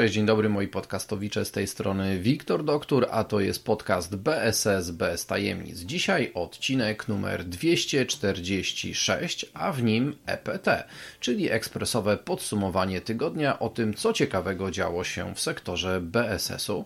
Cześć, dzień dobry moi podcastowicze, z tej strony Wiktor Doktor, a to jest podcast BSS bez tajemnic. Dzisiaj odcinek numer 246, a w nim EPT, czyli ekspresowe podsumowanie tygodnia o tym, co ciekawego działo się w sektorze BSS-u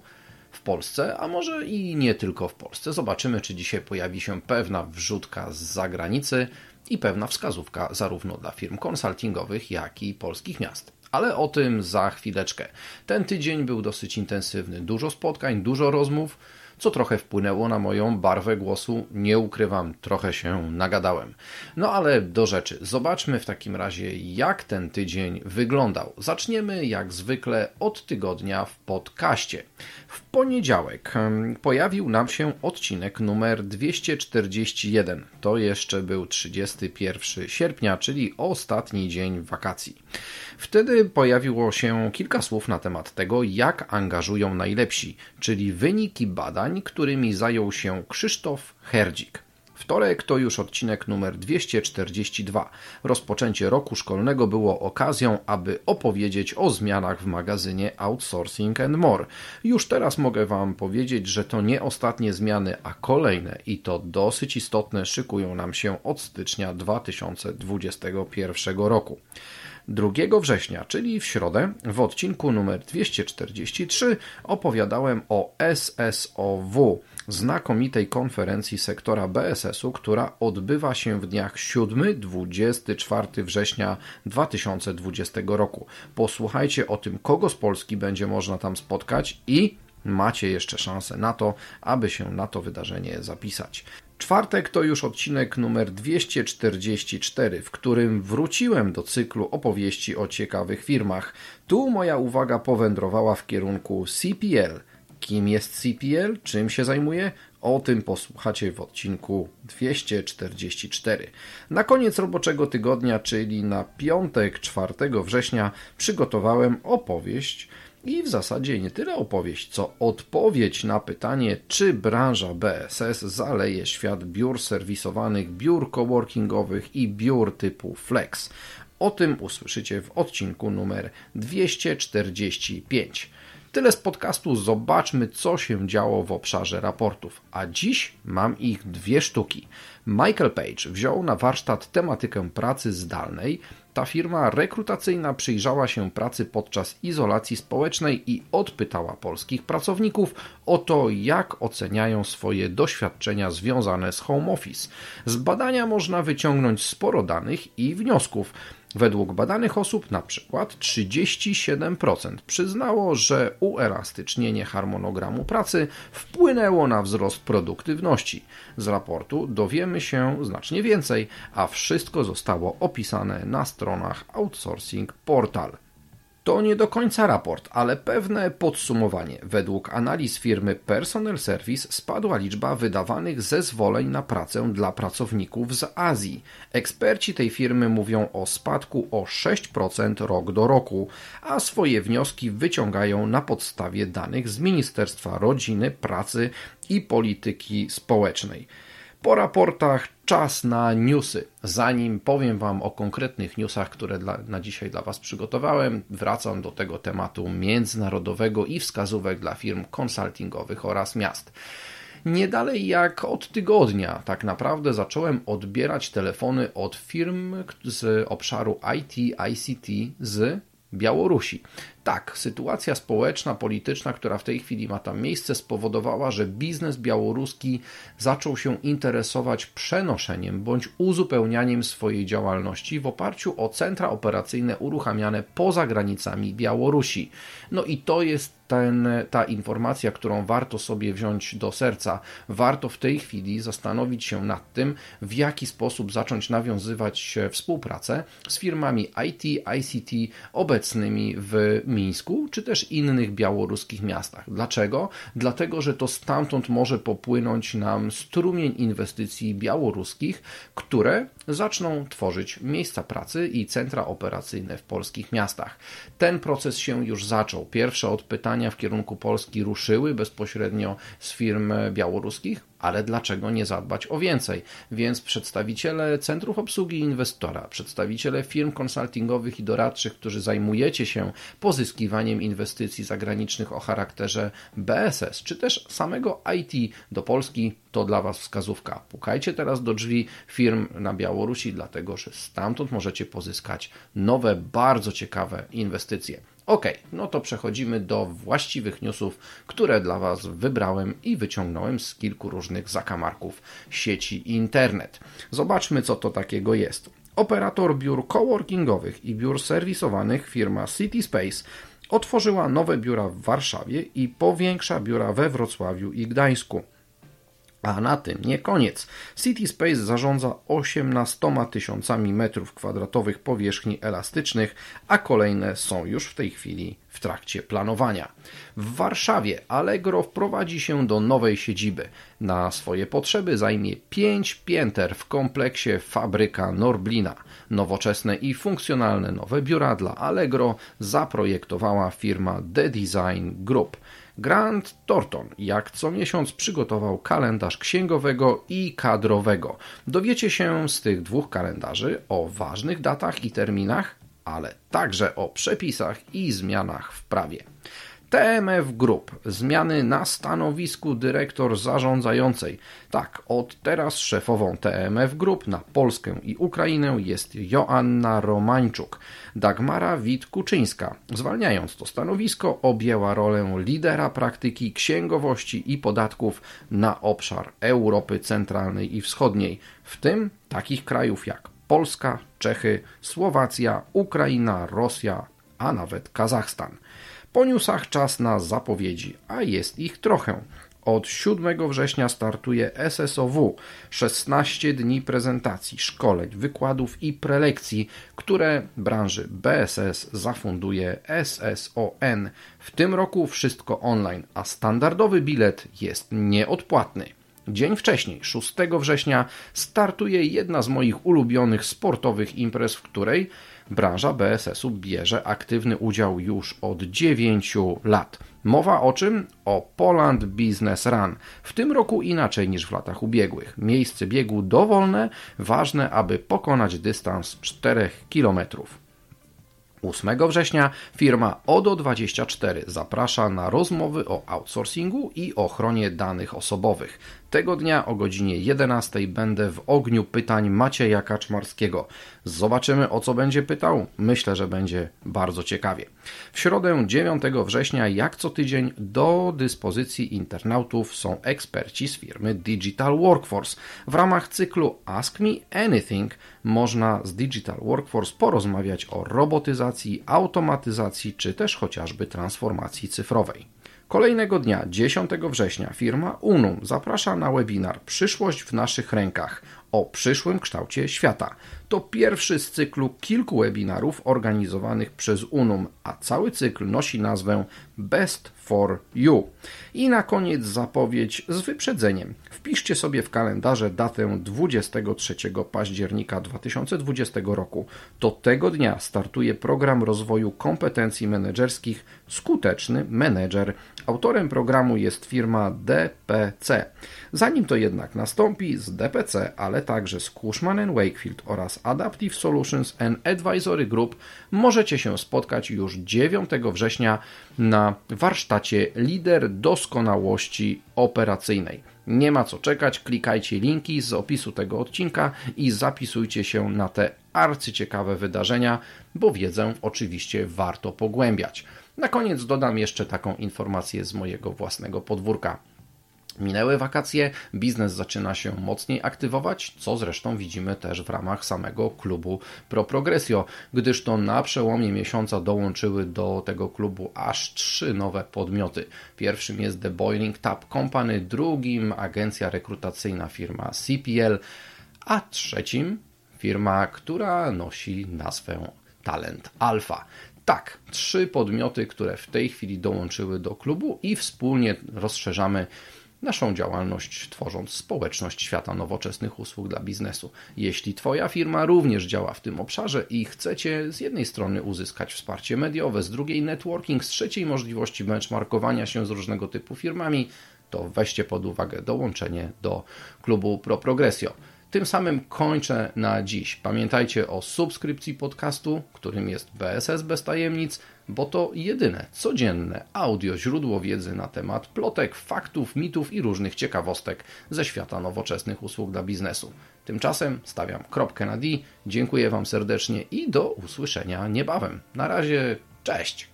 w Polsce, a może i nie tylko w Polsce. Zobaczymy, czy dzisiaj pojawi się pewna wrzutka z zagranicy i pewna wskazówka zarówno dla firm konsultingowych, jak i polskich miast ale o tym za chwileczkę. Ten tydzień był dosyć intensywny, dużo spotkań, dużo rozmów co trochę wpłynęło na moją barwę głosu. Nie ukrywam, trochę się nagadałem. No ale do rzeczy. Zobaczmy w takim razie, jak ten tydzień wyglądał. Zaczniemy jak zwykle od tygodnia w podcaście. W poniedziałek pojawił nam się odcinek numer 241. To jeszcze był 31 sierpnia, czyli ostatni dzień wakacji. Wtedy pojawiło się kilka słów na temat tego, jak angażują najlepsi, czyli wyniki badań, którymi zajął się Krzysztof Herdzik. Wtorek to już odcinek numer 242. Rozpoczęcie roku szkolnego było okazją, aby opowiedzieć o zmianach w magazynie Outsourcing and More. Już teraz mogę Wam powiedzieć, że to nie ostatnie zmiany, a kolejne i to dosyć istotne szykują nam się od stycznia 2021 roku. 2 września, czyli w środę, w odcinku numer 243 opowiadałem o SSOW, znakomitej konferencji sektora BSS-u, która odbywa się w dniach 7-24 września 2020 roku. Posłuchajcie o tym, kogo z Polski będzie można tam spotkać i macie jeszcze szansę na to, aby się na to wydarzenie zapisać. Czwartek to już odcinek numer 244, w którym wróciłem do cyklu opowieści o ciekawych firmach. Tu moja uwaga powędrowała w kierunku CPL. Kim jest CPL? Czym się zajmuje? O tym posłuchacie w odcinku 244. Na koniec roboczego tygodnia, czyli na piątek 4 września, przygotowałem opowieść i w zasadzie nie tyle opowieść, co odpowiedź na pytanie, czy branża BSS zaleje świat biur serwisowanych, biur coworkingowych i biur typu Flex. O tym usłyszycie w odcinku numer 245. Tyle z podcastu. Zobaczmy, co się działo w obszarze raportów. A dziś mam ich dwie sztuki. Michael Page wziął na warsztat tematykę pracy zdalnej. Ta firma rekrutacyjna przyjrzała się pracy podczas izolacji społecznej i odpytała polskich pracowników o to, jak oceniają swoje doświadczenia związane z home office. Z badania można wyciągnąć sporo danych i wniosków. Według badanych osób na przykład 37% przyznało, że uelastycznienie harmonogramu pracy wpłynęło na wzrost produktywności. Z raportu dowiemy się znacznie więcej, a wszystko zostało opisane na stronach Outsourcing Portal. To nie do końca raport, ale pewne podsumowanie. Według analiz firmy Personal Service spadła liczba wydawanych zezwoleń na pracę dla pracowników z Azji. Eksperci tej firmy mówią o spadku o 6% rok do roku, a swoje wnioski wyciągają na podstawie danych z Ministerstwa Rodziny, Pracy i Polityki Społecznej. Po raportach Czas na newsy. Zanim powiem Wam o konkretnych newsach, które dla, na dzisiaj dla Was przygotowałem, wracam do tego tematu międzynarodowego i wskazówek dla firm konsultingowych oraz miast. Nie dalej jak od tygodnia, tak naprawdę zacząłem odbierać telefony od firm z obszaru IT, ICT z Białorusi. Tak, sytuacja społeczna, polityczna, która w tej chwili ma tam miejsce, spowodowała, że biznes białoruski zaczął się interesować przenoszeniem bądź uzupełnianiem swojej działalności w oparciu o centra operacyjne uruchamiane poza granicami Białorusi. No i to jest ten, ta informacja, którą warto sobie wziąć do serca. Warto w tej chwili zastanowić się nad tym, w jaki sposób zacząć nawiązywać współpracę z firmami IT, ICT obecnymi w Mińsku, czy też innych białoruskich miastach. Dlaczego? Dlatego, że to stamtąd może popłynąć nam strumień inwestycji białoruskich, które zaczną tworzyć miejsca pracy i centra operacyjne w polskich miastach. Ten proces się już zaczął. Pierwsze odpytania w kierunku Polski ruszyły bezpośrednio z firm białoruskich ale dlaczego nie zadbać o więcej? Więc przedstawiciele centrów obsługi inwestora, przedstawiciele firm konsultingowych i doradczych, którzy zajmujecie się pozyskiwaniem inwestycji zagranicznych o charakterze BSS, czy też samego IT do Polski, to dla Was wskazówka. Pukajcie teraz do drzwi firm na Białorusi, dlatego że stamtąd możecie pozyskać nowe, bardzo ciekawe inwestycje. Ok, no to przechodzimy do właściwych newsów, które dla Was wybrałem i wyciągnąłem z kilku różnych zakamarków sieci internet. Zobaczmy, co to takiego jest. Operator biur coworkingowych i biur serwisowanych firma CitySpace otworzyła nowe biura w Warszawie i powiększa biura we Wrocławiu i Gdańsku. A na tym nie koniec. CitySpace zarządza 18 tysiącami metrów kwadratowych powierzchni elastycznych, a kolejne są już w tej chwili w trakcie planowania. W Warszawie Allegro wprowadzi się do nowej siedziby. Na swoje potrzeby zajmie 5 pięter w kompleksie Fabryka Norblina. Nowoczesne i funkcjonalne nowe biura dla Allegro zaprojektowała firma The Design Group. Grant Thornton jak co miesiąc przygotował kalendarz księgowego i kadrowego. Dowiecie się z tych dwóch kalendarzy o ważnych datach i terminach, ale także o przepisach i zmianach w prawie. TMF Group. Zmiany na stanowisku dyrektor zarządzającej. Tak, od teraz szefową TMF Group na Polskę i Ukrainę jest Joanna Romańczuk. Dagmara Wit-Kuczyńska, zwalniając to stanowisko, objęła rolę lidera praktyki księgowości i podatków na obszar Europy Centralnej i Wschodniej, w tym takich krajów jak Polska, Czechy, Słowacja, Ukraina, Rosja, a nawet Kazachstan. Po newsach czas na zapowiedzi, a jest ich trochę. Od 7 września startuje SSOW 16 dni prezentacji, szkoleń, wykładów i prelekcji, które branży BSS zafunduje SSON. W tym roku wszystko online, a standardowy bilet jest nieodpłatny. Dzień wcześniej, 6 września, startuje jedna z moich ulubionych sportowych imprez, w której branża BSS-u bierze aktywny udział już od 9 lat. Mowa o czym? O Poland Business Run. W tym roku inaczej niż w latach ubiegłych. Miejsce biegu dowolne, ważne, aby pokonać dystans 4 kilometrów. 8 września firma ODO24 zaprasza na rozmowy o outsourcingu i ochronie danych osobowych. Tego dnia o godzinie 11 będę w ogniu pytań Macieja Kaczmarskiego. Zobaczymy o co będzie pytał. Myślę, że będzie bardzo ciekawie. W środę 9 września, jak co tydzień, do dyspozycji internautów są eksperci z firmy Digital Workforce. W ramach cyklu Ask Me Anything można z Digital Workforce porozmawiać o robotyzacji, automatyzacji czy też chociażby transformacji cyfrowej. Kolejnego dnia, 10 września, firma Unum zaprasza na webinar Przyszłość w naszych rękach o przyszłym kształcie świata. To pierwszy z cyklu kilku webinarów organizowanych przez Unum, a cały cykl nosi nazwę Best for You. I na koniec zapowiedź z wyprzedzeniem. Wpiszcie sobie w kalendarze datę 23 października 2020 roku. To tego dnia startuje program rozwoju kompetencji menedżerskich Skuteczny Menedżer. Autorem programu jest firma DPC. Zanim to jednak nastąpi, z DPC, ale także z Cushman Wakefield oraz Adaptive Solutions and Advisory Group możecie się spotkać już 9 września na warsztacie Lider Doskonałości Operacyjnej. Nie ma co czekać, klikajcie linki z opisu tego odcinka i zapisujcie się na te arcyciekawe wydarzenia, bo wiedzę oczywiście warto pogłębiać. Na koniec dodam jeszcze taką informację z mojego własnego podwórka. Minęły wakacje, biznes zaczyna się mocniej aktywować, co zresztą widzimy też w ramach samego klubu Pro Progressio, gdyż to na przełomie miesiąca dołączyły do tego klubu aż trzy nowe podmioty. Pierwszym jest The Boiling Tap Company, drugim agencja rekrutacyjna firma CPL, a trzecim firma, która nosi nazwę Talent Alpha. Tak, trzy podmioty, które w tej chwili dołączyły do klubu i wspólnie rozszerzamy naszą działalność, tworząc społeczność świata nowoczesnych usług dla biznesu. Jeśli Twoja firma również działa w tym obszarze i chcecie z jednej strony uzyskać wsparcie mediowe, z drugiej networking, z trzeciej możliwości benchmarkowania się z różnego typu firmami, to weźcie pod uwagę dołączenie do klubu Pro Progressio. Tym samym kończę na dziś. Pamiętajcie o subskrypcji podcastu, którym jest BSS bez tajemnic, bo to jedyne codzienne audio źródło wiedzy na temat plotek, faktów, mitów i różnych ciekawostek ze świata nowoczesnych usług dla biznesu. Tymczasem stawiam kropkę na D. Dziękuję Wam serdecznie i do usłyszenia niebawem. Na razie, cześć!